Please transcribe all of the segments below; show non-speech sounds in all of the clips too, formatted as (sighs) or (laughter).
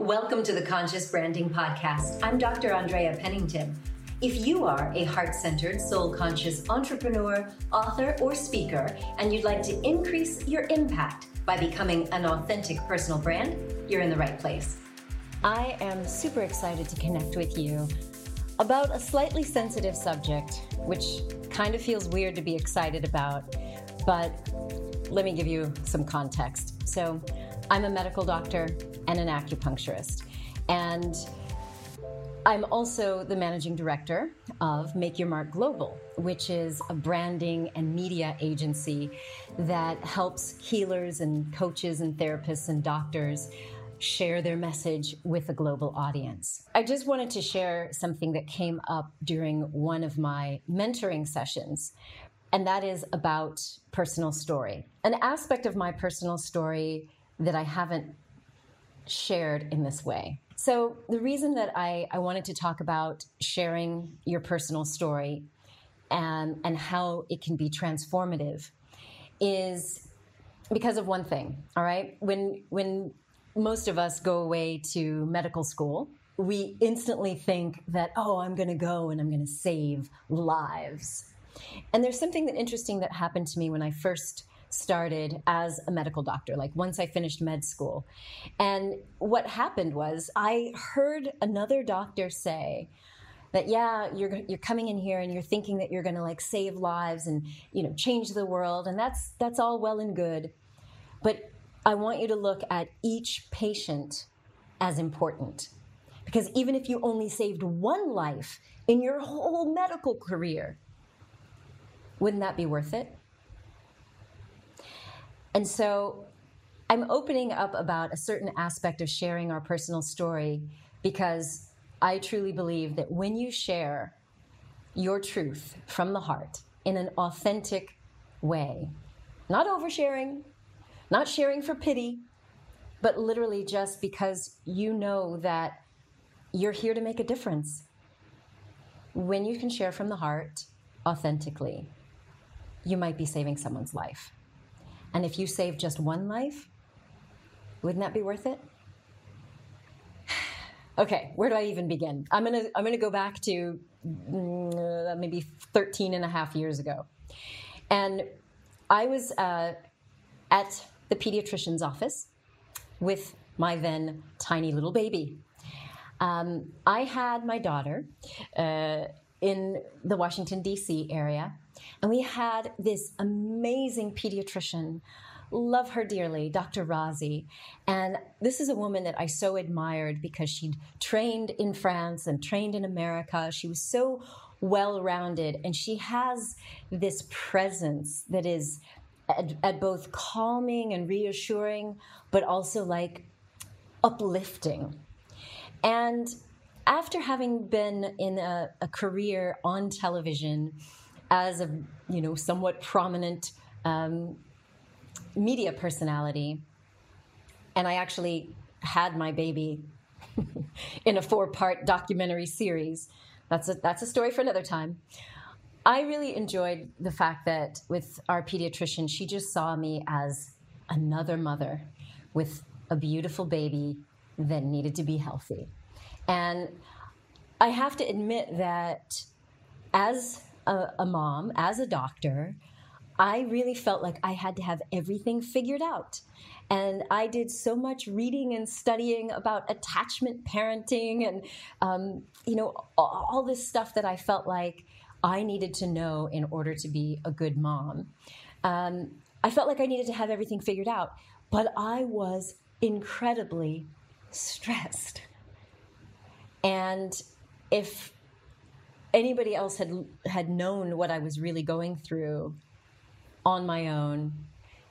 Welcome to the Conscious Branding Podcast. I'm Dr. Andrea Pennington. If you are a heart centered, soul conscious entrepreneur, author, or speaker, and you'd like to increase your impact by becoming an authentic personal brand, you're in the right place. I am super excited to connect with you about a slightly sensitive subject, which kind of feels weird to be excited about, but let me give you some context. So, I'm a medical doctor and an acupuncturist. And I'm also the managing director of Make Your Mark Global, which is a branding and media agency that helps healers and coaches and therapists and doctors share their message with a global audience. I just wanted to share something that came up during one of my mentoring sessions, and that is about personal story. An aspect of my personal story that I haven't shared in this way. So, the reason that I, I wanted to talk about sharing your personal story and, and how it can be transformative is because of one thing, all right? When, when most of us go away to medical school, we instantly think that, oh, I'm going to go and I'm going to save lives. And there's something that interesting that happened to me when I first started as a medical doctor, like once I finished med school. And what happened was I heard another doctor say, that yeah you're you're coming in here and you're thinking that you're going to like save lives and you know change the world and that's that's all well and good but i want you to look at each patient as important because even if you only saved one life in your whole medical career wouldn't that be worth it and so I'm opening up about a certain aspect of sharing our personal story because I truly believe that when you share your truth from the heart in an authentic way, not oversharing, not sharing for pity, but literally just because you know that you're here to make a difference. When you can share from the heart authentically, you might be saving someone's life. And if you save just one life, wouldn't that be worth it? (sighs) okay, where do I even begin? I'm going to I'm going to go back to mm, maybe 13 and a half years ago. And I was uh, at the pediatrician's office with my then tiny little baby. Um, I had my daughter uh, in the Washington, D.C. area, and we had this amazing pediatrician, love her dearly, Dr. Razi. And this is a woman that I so admired because she'd trained in France and trained in America. She was so well rounded, and she has this presence that is at, at, both calming and reassuring, but also like uplifting. And after having been in a, a career on television, as a you know somewhat prominent um, media personality, and I actually had my baby (laughs) in a four-part documentary series. That's a that's a story for another time. I really enjoyed the fact that with our pediatrician, she just saw me as another mother with a beautiful baby that needed to be healthy. And I have to admit that as a, a mom, as a doctor, I really felt like I had to have everything figured out. And I did so much reading and studying about attachment parenting and, um, you know, all, this stuff that I felt like I needed to know in order to be a good mom. Um, I felt like I needed to have everything figured out, but I was incredibly stressed. And if anybody else had had known what I was really going through on my own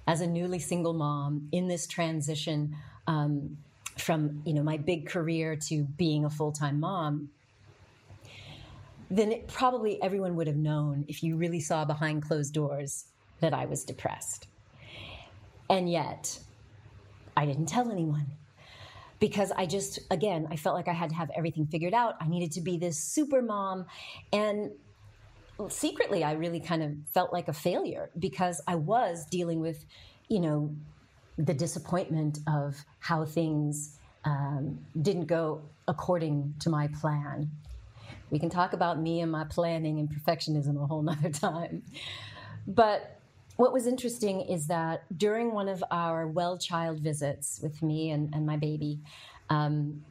as a newly single mom in this transition um, from you know my big career to being a full time mom, then it, probably everyone would have known if you really saw behind closed doors that I was depressed. And yet, I didn't tell anyone because I just, again, I felt like I had to have everything figured out. I needed to be this super mom. And secretly, I really kind of felt like a failure because I was dealing with, you know, the disappointment of how things um, didn't go according to my plan. We can talk about me and my planning and perfectionism a whole nother (laughs) time. But what was interesting is that during one of our well child visits with me and, and my baby, um,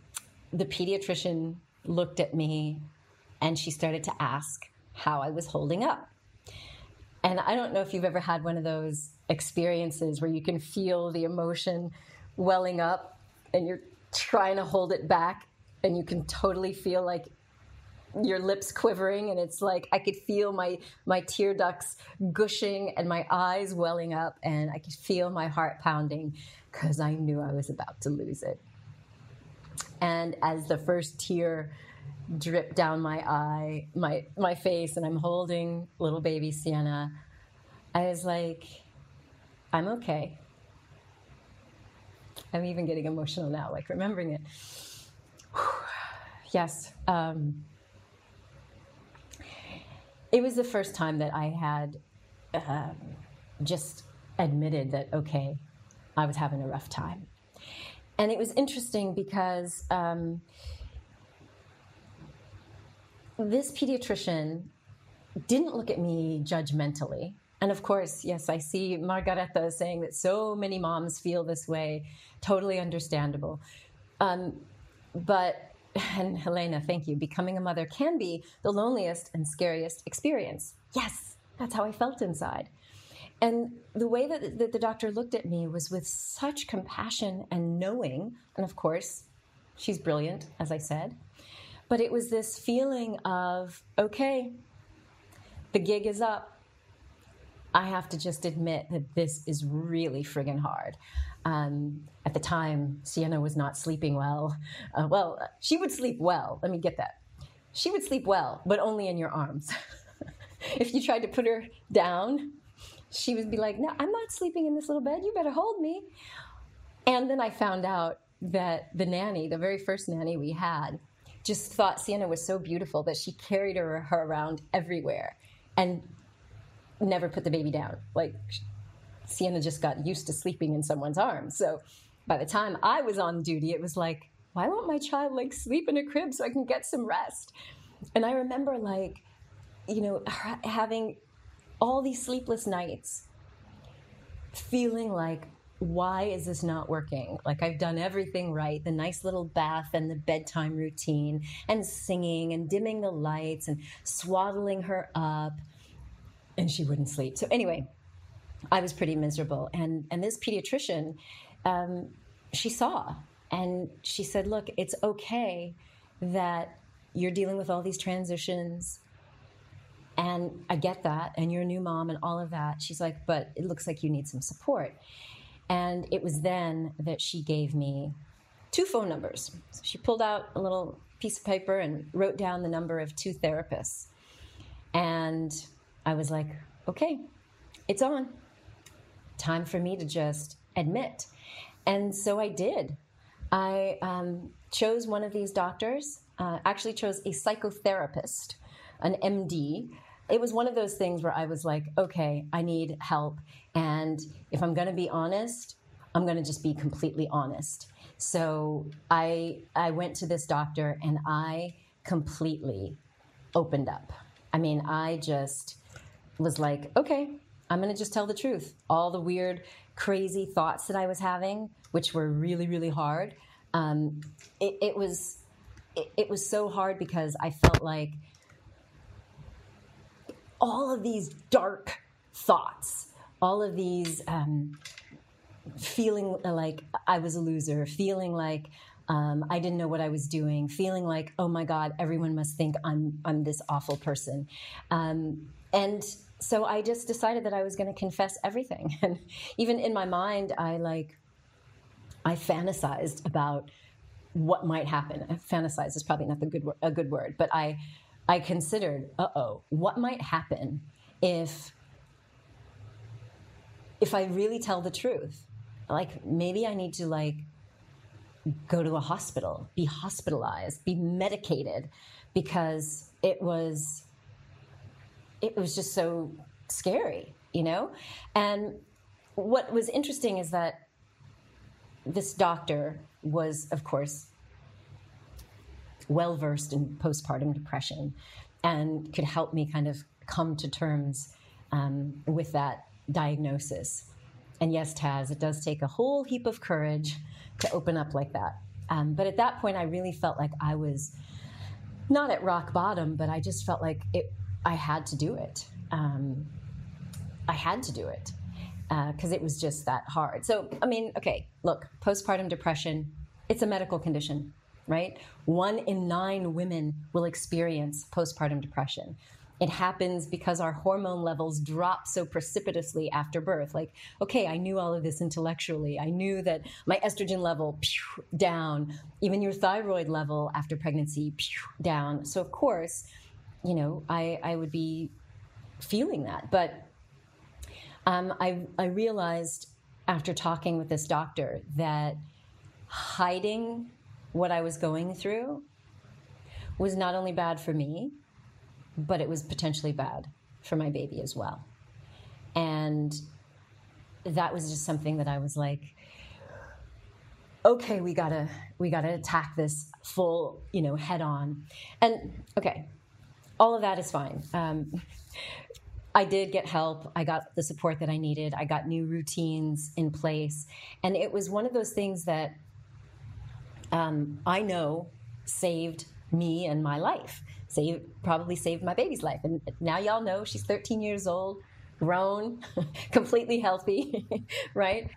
the pediatrician looked at me and she started to ask how I was holding up. And I don't know if you've ever had one of those experiences where you can feel the emotion welling up and you're trying to hold it back and you can totally feel like your lips quivering and it's like I could feel my my tear ducts gushing and my eyes welling up and I could feel my heart pounding cuz I knew I was about to lose it. And as the first tear dripped down my eye, my my face and I'm holding little baby Sienna, I was like I'm okay. I'm even getting emotional now, like remembering it. (sighs) yes. Um, it was the first time that I had uh, just admitted that, okay, I was having a rough time. And it was interesting because um, this pediatrician didn't look at me judgmentally. And of course, yes, I see Margareta saying that so many moms feel this way. Totally understandable. Um, but, and Helena, thank you. Becoming a mother can be the loneliest and scariest experience. Yes, that's how I felt inside. And the way that, that the doctor looked at me was with such compassion and knowing. And of course, she's brilliant, as I said. But it was this feeling of, okay, the gig is up I have to just admit that this is really friggin' hard. Um, at the time, Sienna was not sleeping well. Uh, well, she would sleep well. Let me get that. She would sleep well, but only in your arms. (laughs) if you tried to put her down, she would be like, No, I'm not sleeping in this little bed. You better hold me. And then I found out that the nanny, the very first nanny we had, just thought Sienna was so beautiful that she carried her, her around everywhere. And never put the baby down. Like Sienna just got used to sleeping in someone's arms. So by the time I was on duty, it was like, why won't my child like sleep in a crib so I can get some rest? And I remember like, you know, having all these sleepless nights, feeling like, why is this not working? Like I've done everything right the nice little bath and the bedtime routine, and singing and dimming the lights and swaddling her up and she wouldn't sleep. So anyway, I was pretty miserable. And and this pediatrician, um, she saw and she said, "Look, it's okay that you're dealing with all these transitions." And I get that, and you're a new mom and all of that. She's like, but it looks like you need some support. And it was then that she gave me two phone numbers. So she pulled out a little piece of paper and wrote down the number of two therapists. And I was like, okay, it's on. Time for me to just admit. And so I did. I um, chose one of these doctors, uh, actually, chose a psychotherapist, an MD. It was one of those things where I was like, okay, I need help. And if I'm going to be honest, I'm going to just be completely honest. So I, I went to this doctor and I completely opened up. I mean, I just was like, okay, I'm going to just tell the truth. All the weird, crazy thoughts that I was having, which were really, really hard. Um, it, it, was it, it was so hard because I felt like all of these dark thoughts, all of these um, feeling like I was a loser, feeling like um, I didn't know what I was doing, feeling like, oh my God, everyone must think I'm I'm this awful person, um, and so I just decided that I was going to confess everything. (laughs) And even in my mind, I like, I fantasized about what might happen. Fantasize is probably not the good a good word, but I, I considered, uh oh, what might happen if, if I really tell the truth? Like maybe I need to like go to a hospital, be hospitalized, be medicated, because it was it was just so scary, you know? And what was interesting is that this doctor was, of course, well versed in postpartum depression and could help me kind of come to terms um, with that diagnosis. And yes, Taz, it does take a whole heap of courage to open up like that. Um, but at that point, I really felt like I was not at rock bottom, but I just felt like it. I had to do it. Um, I had to do it because uh, it was just that hard. So, I mean, okay, look, postpartum depression, it's a medical condition right? One in nine women will experience postpartum depression. It happens because our hormone levels drop so precipitously after birth. Like, okay, I knew all of this intellectually. I knew that my estrogen level pew, down, even your thyroid level after pregnancy pew, down. So, of course, you know, I, I would be feeling that. But um, I, I realized after talking with this doctor that hiding what I was going through was not only bad for me, but it was potentially bad for my baby as well. And that was just something that I was like, okay, we gotta we gotta attack this full, you know, head on. And okay, all of that is fine. Um, I did get help. I got the support that I needed. I got new routines in place, and it was one of those things that um, I know saved me and my life. Save probably saved my baby's life. And now y'all know she's 13 years old, grown, (laughs) completely healthy, (laughs) right?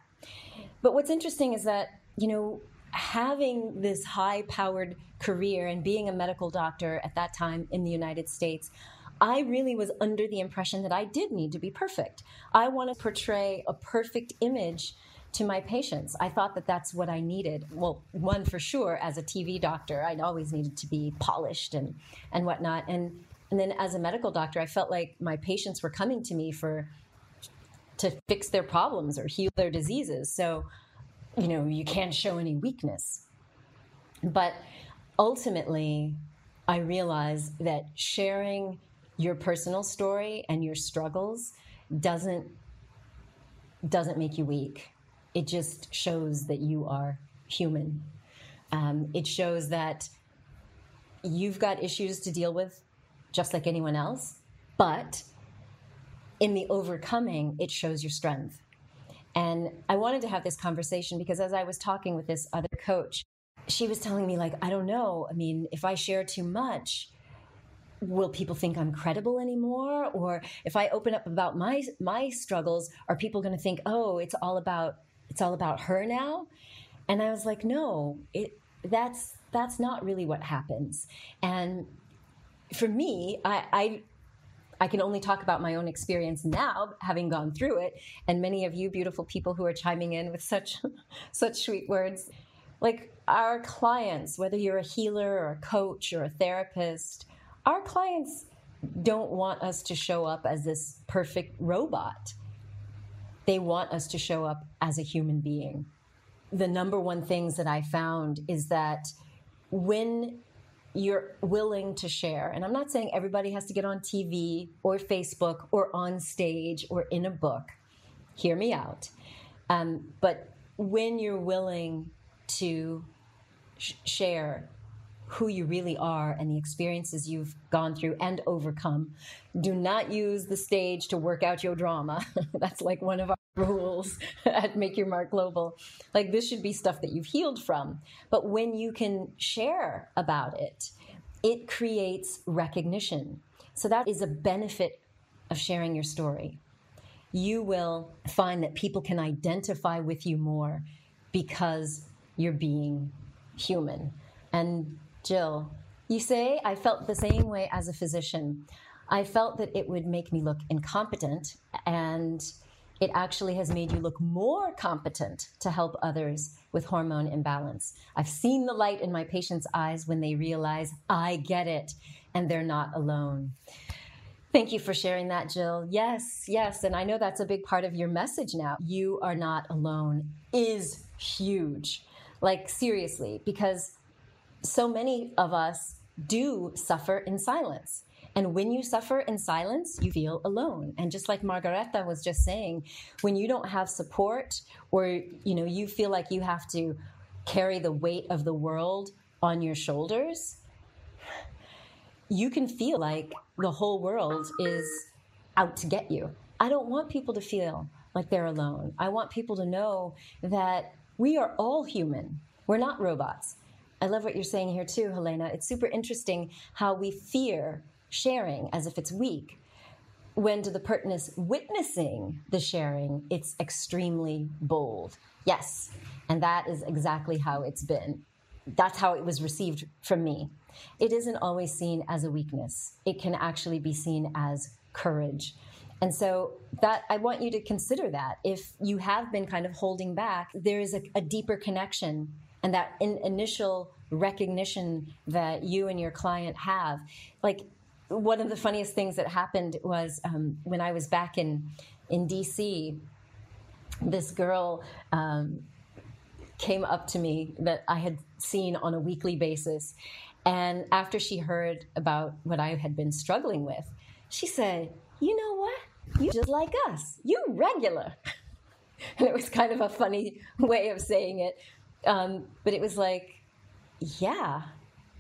But what's interesting is that, you know, having this high powered career and being a medical doctor at that time in the United States, I really was under the impression that I did need to be perfect. I want to portray a perfect image to my patients. I thought that that's what I needed. Well, one for sure, as a TV doctor, I always needed to be polished and and whatnot. And and then as a medical doctor, I felt like my patients were coming to me for to fix their problems or heal their diseases. So, you know, you can't show any weakness. But ultimately, I realize that sharing your personal story and your struggles doesn't doesn't make you weak it just shows that you are human. Um, it shows that you've got issues to deal with just like anyone else, but in the overcoming, it shows your strength. And I wanted to have this conversation because as I was talking with this other coach, she was telling me, like, I don't know. I mean, if I share too much, will people think I'm credible anymore? Or if I open up about my my struggles, are people going to think, oh, it's all about it's all about her now and i was like no it that's that's not really what happens and for me i i I can only talk about my own experience now, having gone through it, and many of you beautiful people who are chiming in with such (laughs) such sweet words. Like our clients, whether you're a healer or a coach or a therapist, our clients don't want us to show up as this perfect robot they want us to show up as a human being. The number one things that I found is that when you're willing to share, and I'm not saying everybody has to get on TV or Facebook or on stage or in a book, hear me out. Um, but when you're willing to sh- share who you really are and the experiences you've gone through and overcome. Do not use the stage to work out your drama. (laughs) That's like one of our rules (laughs) at Make Your Mark Global. Like this should be stuff that you've healed from. But when you can share about it, it creates recognition. So that is a benefit of sharing your story. You will find that people can identify with you more because you're being human. And Jill, you say I felt the same way as a physician. I felt that it would make me look incompetent, and it actually has made you look more competent to help others with hormone imbalance. I've seen the light in my patients' eyes when they realize I get it and they're not alone. Thank you for sharing that, Jill. Yes, yes. And I know that's a big part of your message now. You are not alone is huge. Like, seriously, because so many of us do suffer in silence. And when you suffer in silence, you feel alone. And just like Margareta was just saying, when you don't have support or you know you feel like you have to carry the weight of the world on your shoulders, you can feel like the whole world is out to get you. I don't want people to feel like they're alone. I want people to know that we are all human. We're not robots. I love what you're saying here too, Helena. It's super interesting how we fear sharing as if it's weak. When to the pertness witnessing the sharing, it's extremely bold. Yes, and that is exactly how it's been. That's how it was received from me. It isn't always seen as a weakness. It can actually be seen as courage. And so that I want you to consider that if you have been kind of holding back, there is a, a deeper connection and that in initial recognition that you and your client have. Like one of the funniest things that happened was um, when I was back in in DC. This girl um, came up to me that I had seen on a weekly basis, and after she heard about what I had been struggling with, she said, "You know what? You just like us. You regular." (laughs) and it was kind of a funny way of saying it, um, but it was like, "Yeah,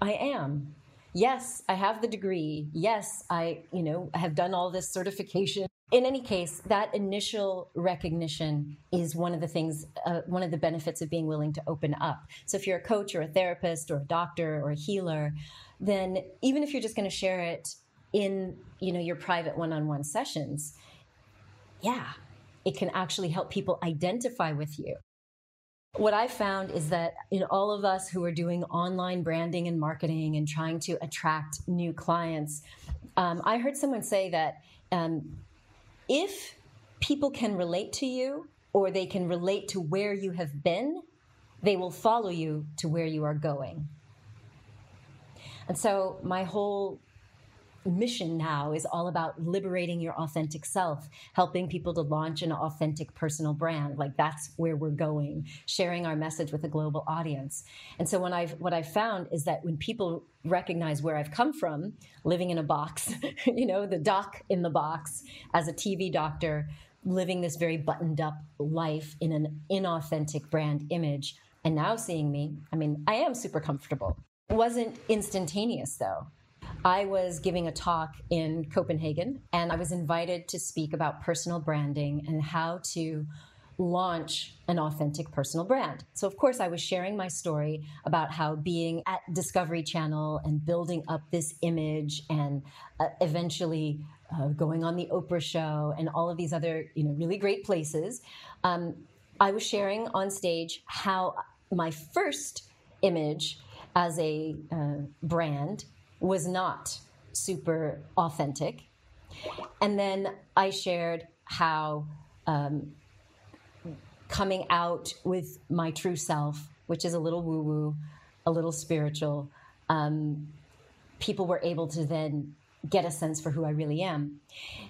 I am." Yes, I have the degree. Yes, I, you know, have done all this certification. In any case, that initial recognition is one of the things, uh, one of the benefits of being willing to open up. So if you're a coach or a therapist or a doctor or a healer, then even if you're just going to share it in, you know, your private one-on-one sessions, yeah, it can actually help people identify with you. What I found is that in all of us who are doing online branding and marketing and trying to attract new clients, um, I heard someone say that um, if people can relate to you or they can relate to where you have been, they will follow you to where you are going. And so my whole mission now is all about liberating your authentic self, helping people to launch an authentic personal brand. Like that's where we're going, sharing our message with a global audience. And so when I've what I've found is that when people recognize where I've come from, living in a box, (laughs) you know, the doc in the box as a TV doctor, living this very buttoned up life in an inauthentic brand image, and now seeing me, I mean, I am super comfortable. Wasn't instantaneous though. I was giving a talk in Copenhagen and I was invited to speak about personal branding and how to launch an authentic personal brand. So, of course, I was sharing my story about how being at Discovery Channel and building up this image and uh, eventually uh, going on the Oprah show and all of these other, you know, really great places. Um, I was sharing on stage how my first image as a uh, brand was not super authentic. And then I shared how um, coming out with my true self, which is a little woo woo, a little spiritual, um, people were able to then get a sense for who I really am.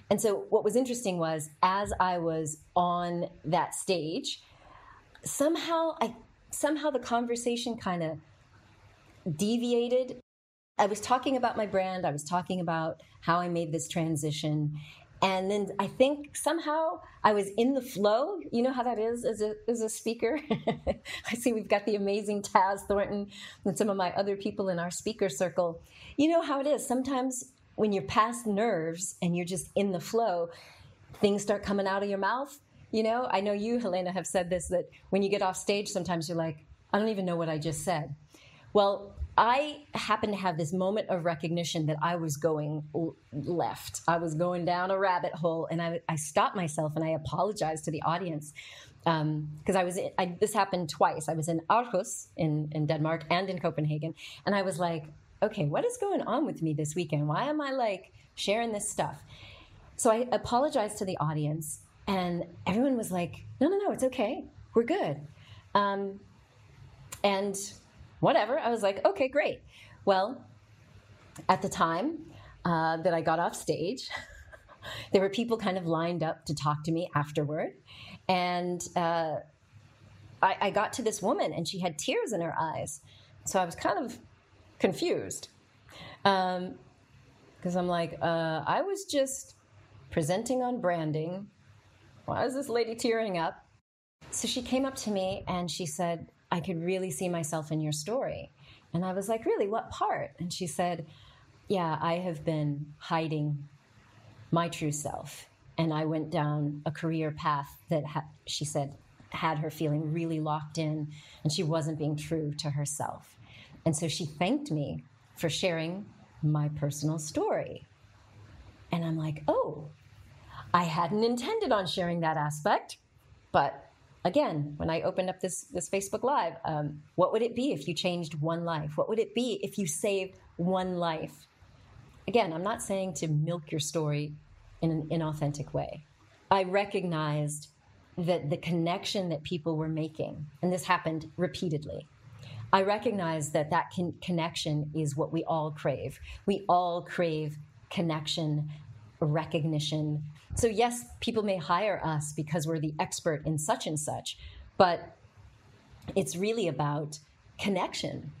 And so, what was interesting was as I was on that stage, somehow I somehow the conversation kind of deviated I was talking about my brand. I was talking about how I made this transition. And then I think somehow I was in the flow. You know how that is as a, as a speaker? (laughs) I see we've got the amazing Taz Thornton and some of my other people in our speaker circle. You know how it is. Sometimes when you're past nerves and you're just in the flow, things start coming out of your mouth. You know, I know you, Helena, have said this that when you get off stage, sometimes you're like, I don't even know what I just said. Well, I happened to have this moment of recognition that I was going left. I was going down a rabbit hole, and I, I stopped myself and I apologized to the audience because um, I was. I, this happened twice. I was in Aarhus in in Denmark and in Copenhagen, and I was like, okay, what is going on with me this weekend? Why am I like sharing this stuff? So I apologized to the audience, and everyone was like, no, no, no, it's okay, we're good. Um, and whatever. I was like, okay, great. Well, at the time uh, that I got off stage, (laughs) there were people kind of lined up to talk to me afterward. And uh, I, I got to this woman, and she had tears in her eyes. So I was kind of confused. Um, because I'm like, uh, I was just presenting on branding. Why is this lady tearing up? So she came up to me and she said, I could really see myself in your story. And I was like, Really? What part? And she said, Yeah, I have been hiding my true self. And I went down a career path that ha- she said had her feeling really locked in and she wasn't being true to herself. And so she thanked me for sharing my personal story. And I'm like, oh, I hadn't intended on sharing that aspect. But again, when I opened up this, this Facebook Live, um, what would it be if you changed one life? What would it be if you saved one life? Again, I'm not saying to milk your story in an inauthentic way. I recognized that the connection that people were making, and this happened repeatedly, I recognized that that con- connection is what we all crave. We all crave connection, recognition. So, yes, people may hire us because we're the expert in such and such, but it's really about connection.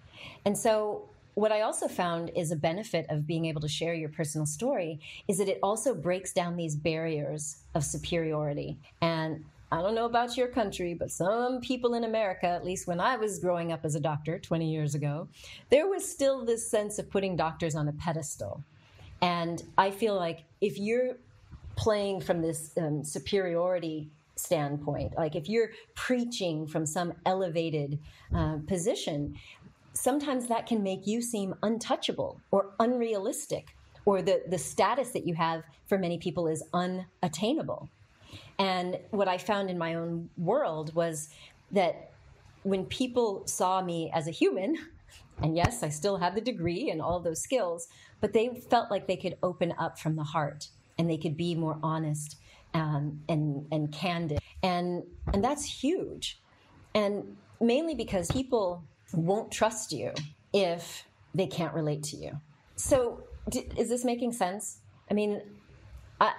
And so, what I also found is a benefit of being able to share your personal story is that it also breaks down these barriers of superiority. And I don't know about your country, but some people in America, at least when I was growing up as a doctor 20 years ago, there was still this sense of putting doctors on a pedestal. And I feel like if you're playing from this um, superiority standpoint, like if you're preaching from some elevated uh, position, sometimes that can make you seem untouchable or unrealistic, or the, the status that you have for many people is unattainable. And what I found in my own world was that when people saw me as a human, and yes, I still have the degree and all those skills, but they felt like they could open up from the heart and they could be more honest um, and and candid, and and that's huge, and mainly because people won't trust you if they can't relate to you. So, d- is this making sense? I mean, I,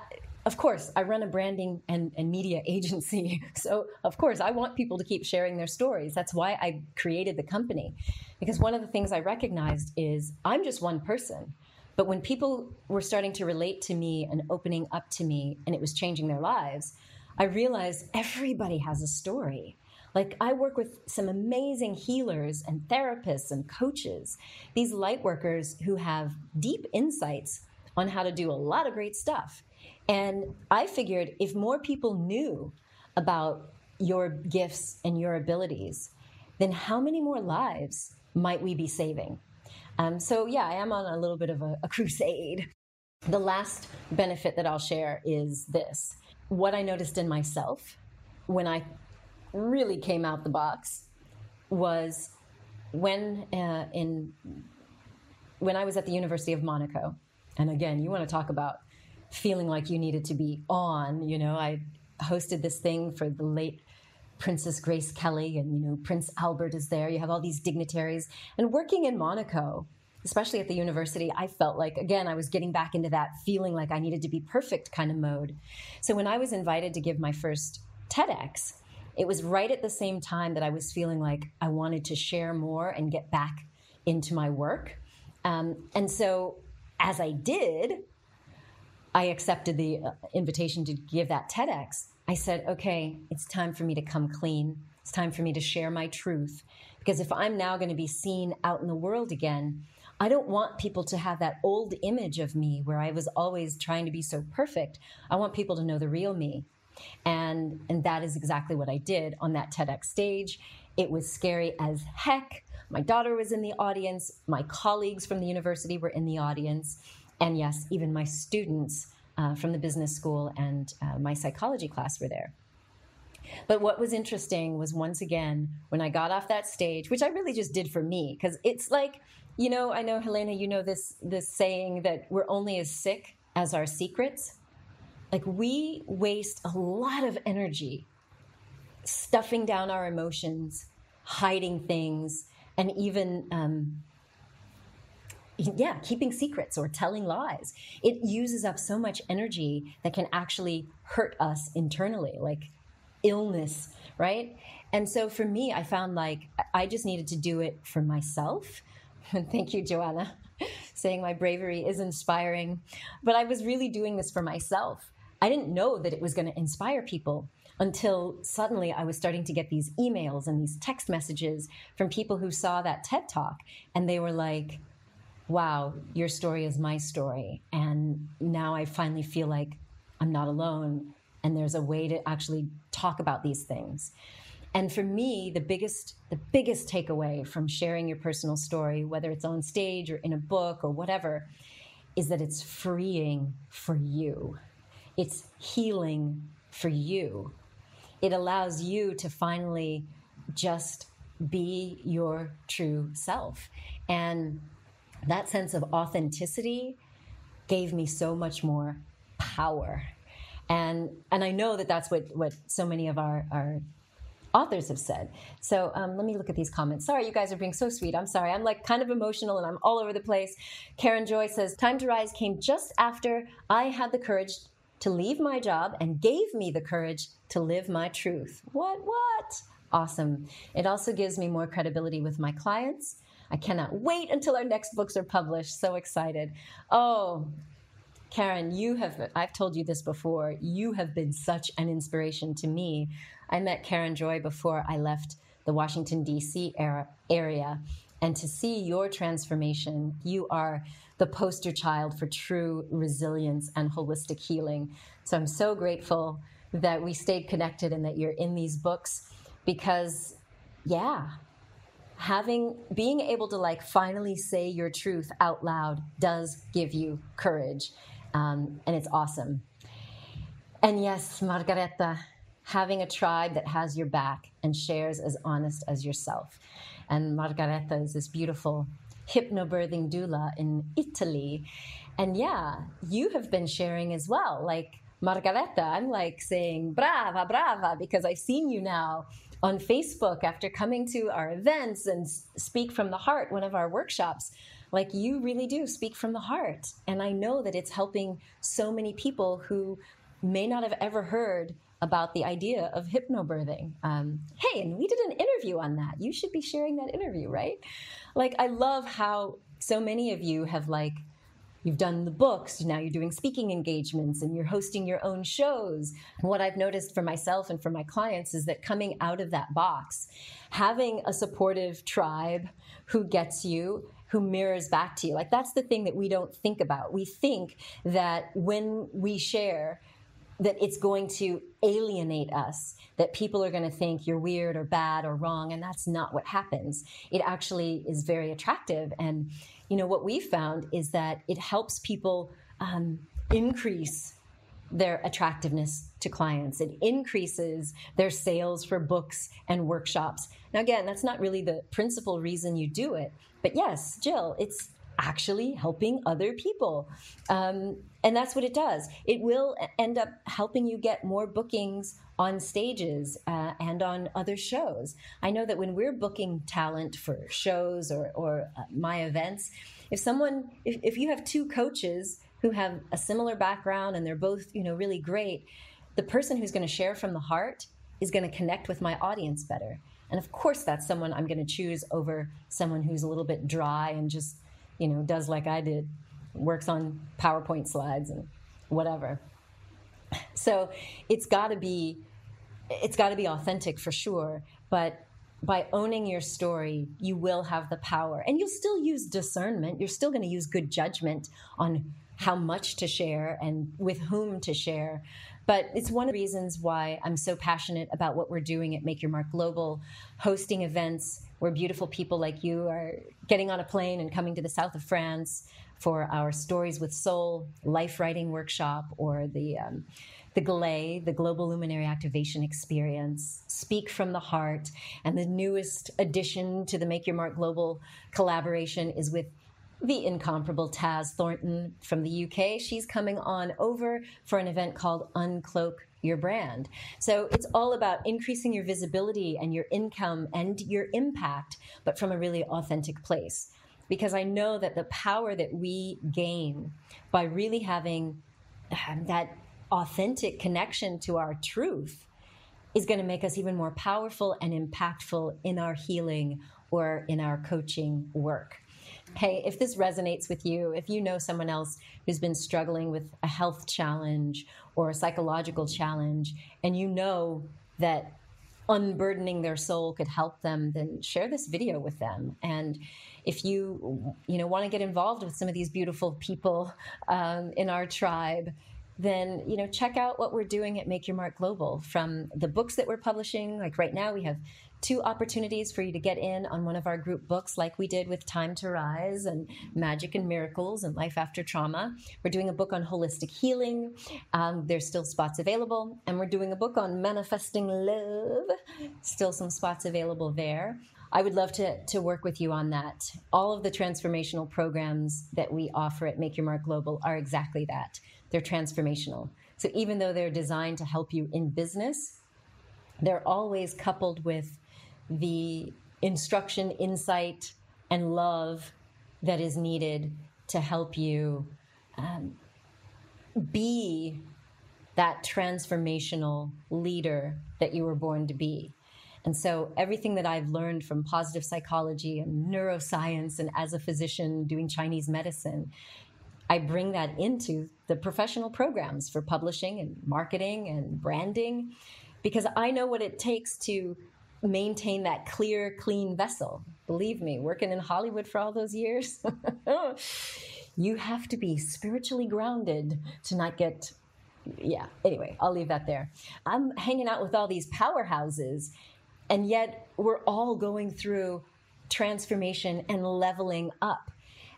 of course, I run a branding and, and, media (laughs) agency. So, of course, I want people to keep sharing their stories. That's why I created the company. Because one of the things I recognized is I'm just one person. But when people were starting to relate to me and opening up to me and it was changing their lives, I realized everybody has a story. Like, I work with some amazing healers and therapists and coaches, these light workers who have deep insights on how to do a lot of great stuff. And I figured if more people knew about your gifts and your abilities, then how many more lives might we be saving? Um, so, yeah, I am on a little bit of a, a (laughs) crusade. The last benefit that I'll share is this what I noticed in myself when I really came out the box was when uh, in when I was at the University of Monaco, and again, you want to talk about feeling like you needed to be on. You know, I hosted this thing for the late Princess Grace Kelly, and you know, Prince Albert is there. You have all these dignitaries, and working in Monaco, especially at the university, I felt like again I was getting back into that feeling like I needed to be perfect kind of mode. So when I was invited to give my first TEDx, it was right at the same time that I was feeling like I wanted to share more and get back into my work. Um, and so as I did, I accepted the uh, invitation to give that TEDx, I said, okay, it's time for me to come clean. It's time for me to share my truth. Because if I'm now going to be seen out in the world again, I don't want people to have that old image of me where I was always trying to be so perfect. I want people to know the real me. And, and that is exactly what I did on that TEDx stage. It was scary as heck. My daughter was in the audience. My colleagues from the university were in the audience and yes, even my students uh, from the business school and uh, my psychology class were there. But what was interesting was once again, when I got off that stage, which I really just did for me, because it's like, you know, I know Helena, you know this this saying that we're only as sick as our secrets. Like we waste a lot of energy stuffing down our emotions, hiding things, and even um, yeah, keeping secrets or telling lies. It uses up so much energy that can actually hurt us internally, like illness, right? And so for me, I found like I just needed to do it for myself. And (laughs) Thank you, Joanna. (laughs) saying my bravery is inspiring. But I was really doing this for myself. I didn't know that it was going to inspire people until suddenly I was starting to get these emails and these text messages from people who saw that TED talk and they were like, wow, your story is my story. And now I finally feel like I'm not alone and there's a way to actually talk about these things. And for me, the biggest the biggest takeaway from sharing your personal story, whether it's on stage or in a book or whatever, is that it's freeing for you. It's healing for you. It allows you to finally just be your true self. And that sense of authenticity gave me so much more power. And and I know that that's what what so many of our our authors have said. So um, let me look at these comments. Sorry, you guys are being so sweet. I'm sorry. I'm like kind of emotional and I'm all over the place. Karen Joy says, Time to Rise came just after I had the courage to leave my job and gave me the courage to live my truth. What, what? Awesome. It also gives me more credibility with my clients. I cannot wait until our next books are published. So excited. Oh, Karen, you have, I've told you this before, you have been such an inspiration to me. I met Karen Joy before I left the Washington, D.C. Area. And to see your transformation, you are the poster child for true resilience and holistic healing. So I'm so grateful that we stayed connected and that you're in these books because, yeah, having being able to like finally say your truth out loud does give you courage um, and it's awesome. And yes margareta having a tribe that has your back and shares as honest as yourself. And margareta is this beautiful hypnobirthing doula in italy. And yeah you have been sharing as well. Like margareta i'm like saying brava brava because i've seen you now on Facebook after coming to our events and speak from the heart, one of our workshops. Like you really do speak from the heart. And I know that it's helping so many people who may not have ever heard about the idea of hypnobirthing. Um, hey, and we did an interview on that. You should be sharing that interview, right? Like, I love how so many of you have like you've done the books, now you're doing speaking engagements and you're hosting your own shows. what I've noticed for myself and for my clients is that coming out of that box, having a supportive tribe who gets you, who mirrors back to you, like that's the thing that we don't think about. We think that when we share, that it's going to alienate us, that people are going to think you're weird or bad or wrong, and that's not what happens. It actually is very attractive. And, you know, what we found is that it helps people um, increase their attractiveness to clients. It increases their sales for books and workshops. Now, again, that's not really the principal reason you do it. But yes, Jill, it's actually helping other people. Um, and that's what it does. It will end up helping you get more bookings on stages uh, and on other shows. I know that when we're booking talent for shows or, or uh, my events, if someone, if, if you have two coaches who have a similar background and they're both, you know, really great, the person who's going to share from the heart is going to connect with my audience better. And of course, that's someone I'm going to choose over someone who's a little bit dry and just you know, does like I did, works on PowerPoint slides and whatever. So it's got to be it's got to be authentic for sure, but by owning your story, you will have the power. And you'll still use discernment. You're still going to use good judgment on how much to share and with whom to share. But it's one of the reasons why I'm so passionate about what we're doing at Make Your Mark Global, hosting events where beautiful people like you are getting on a plane and coming to the south of France for our Stories with Soul life writing workshop or the um, the GLAE, the Global Luminary Activation Experience, Speak from the Heart, and the newest addition to the Make Your Mark Global collaboration is with the incomparable Taz Thornton from the UK. She's coming on over for an event called Uncloak Your Brand. So it's all about increasing your visibility and your income and your impact, but from a really authentic place. Because I know that the power that we gain by really having um, that authentic connection to our truth is going to make us even more powerful and impactful in our healing or in our coaching work. Hey, if this resonates with you, if you know someone else who's been struggling with a health challenge or a psychological challenge, and you know that unburdening their soul could help them, then share this video with them. And if you you know want to get involved with some of these beautiful people um, in our tribe, then you know check out what we're doing at Make Your Mark Global. From the books that we're publishing, like right now we have two opportunities for you to get in on one of our group books, like we did with Time to Rise and Magic and Miracles and Life After Trauma. We're doing a book on holistic healing. Um, there's still spots available. And we're doing a book on manifesting love. Still some spots available there. I would love to, to work with you on that. All of the transformational programs that we offer at Make Your Mark Global are exactly that. They're transformational. So even though they're designed to help you in business, they're always coupled with the instruction, insight, and love that is needed to help you um, be that transformational leader that you were born to be. And so, everything that I've learned from positive psychology and neuroscience, and as a physician doing Chinese medicine, I bring that into the professional programs for publishing and marketing and branding because I know what it takes to maintain that clear, clean vessel. Believe me, working in Hollywood for all those years, (laughs) you have to be spiritually grounded to not get. Yeah, anyway, I'll leave that there. I'm hanging out with all these powerhouses, and yet we're all going through transformation and leveling up.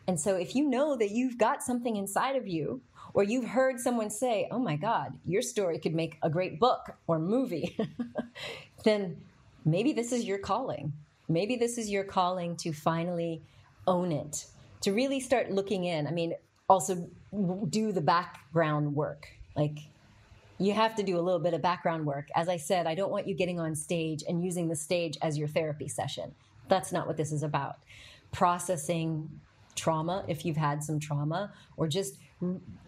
And so, if you know that you've got something inside of you, or you've heard someone say, Oh my God, your story could make a great book or movie, (laughs) then maybe this is your calling. Maybe this is your calling to finally own it, to really start looking in. I mean, also do the background work. Like, you have to do a little bit of background work. As I said, I don't want you getting on stage and using the stage as your therapy session. That's not what this is about. Processing trauma, if you've had some trauma, or just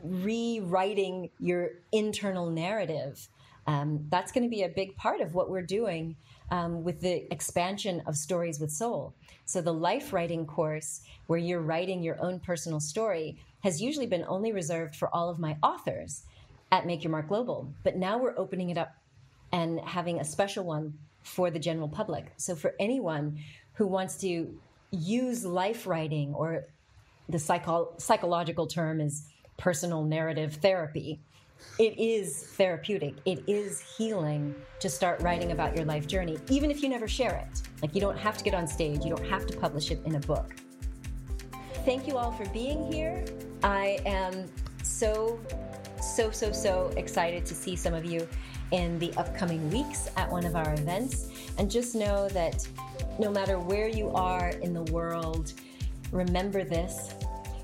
rewriting your internal narrative. Um, that's going to be a big part of what we're doing um, with the expansion of Stories with Soul. So, the life writing course, where you're writing your own personal story, has usually been only reserved for all of my authors at Make Your Mark Global. But now we're opening it up and having a special one for the general public. So, for anyone who wants to use life writing, or the psycho- psychological term is personal narrative therapy, it is therapeutic. It is healing to start writing about your life journey, even if you never share it. Like, you don't have to get on stage, you don't have to publish it in a book. Thank you all for being here. I am so, so, so, so excited to see some of you in the upcoming weeks at one of our events. And just know that no matter where you are in the world, remember this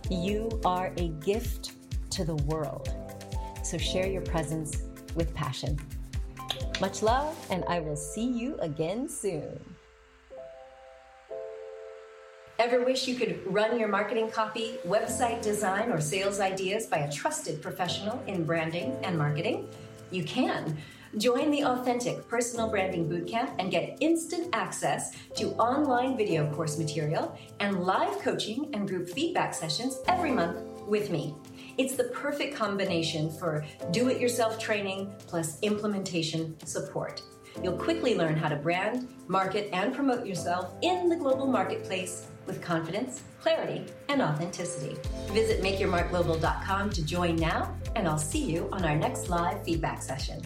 you are a gift to the world. So share your presence with passion. Much love, and I will see you again soon. Ever wish you could run your marketing copy, website design, or sales ideas by a trusted professional in branding and marketing? You can. Join the Authentic Personal Branding Bootcamp and get instant access to online video course material and live coaching and group feedback sessions every month with me. It's the perfect combination for do it yourself training plus implementation support. You'll quickly learn how to brand, market, and promote yourself in the global marketplace with confidence, clarity, and authenticity. Visit makeyourmarkglobal.com to join now, and I'll see you on our next live feedback session.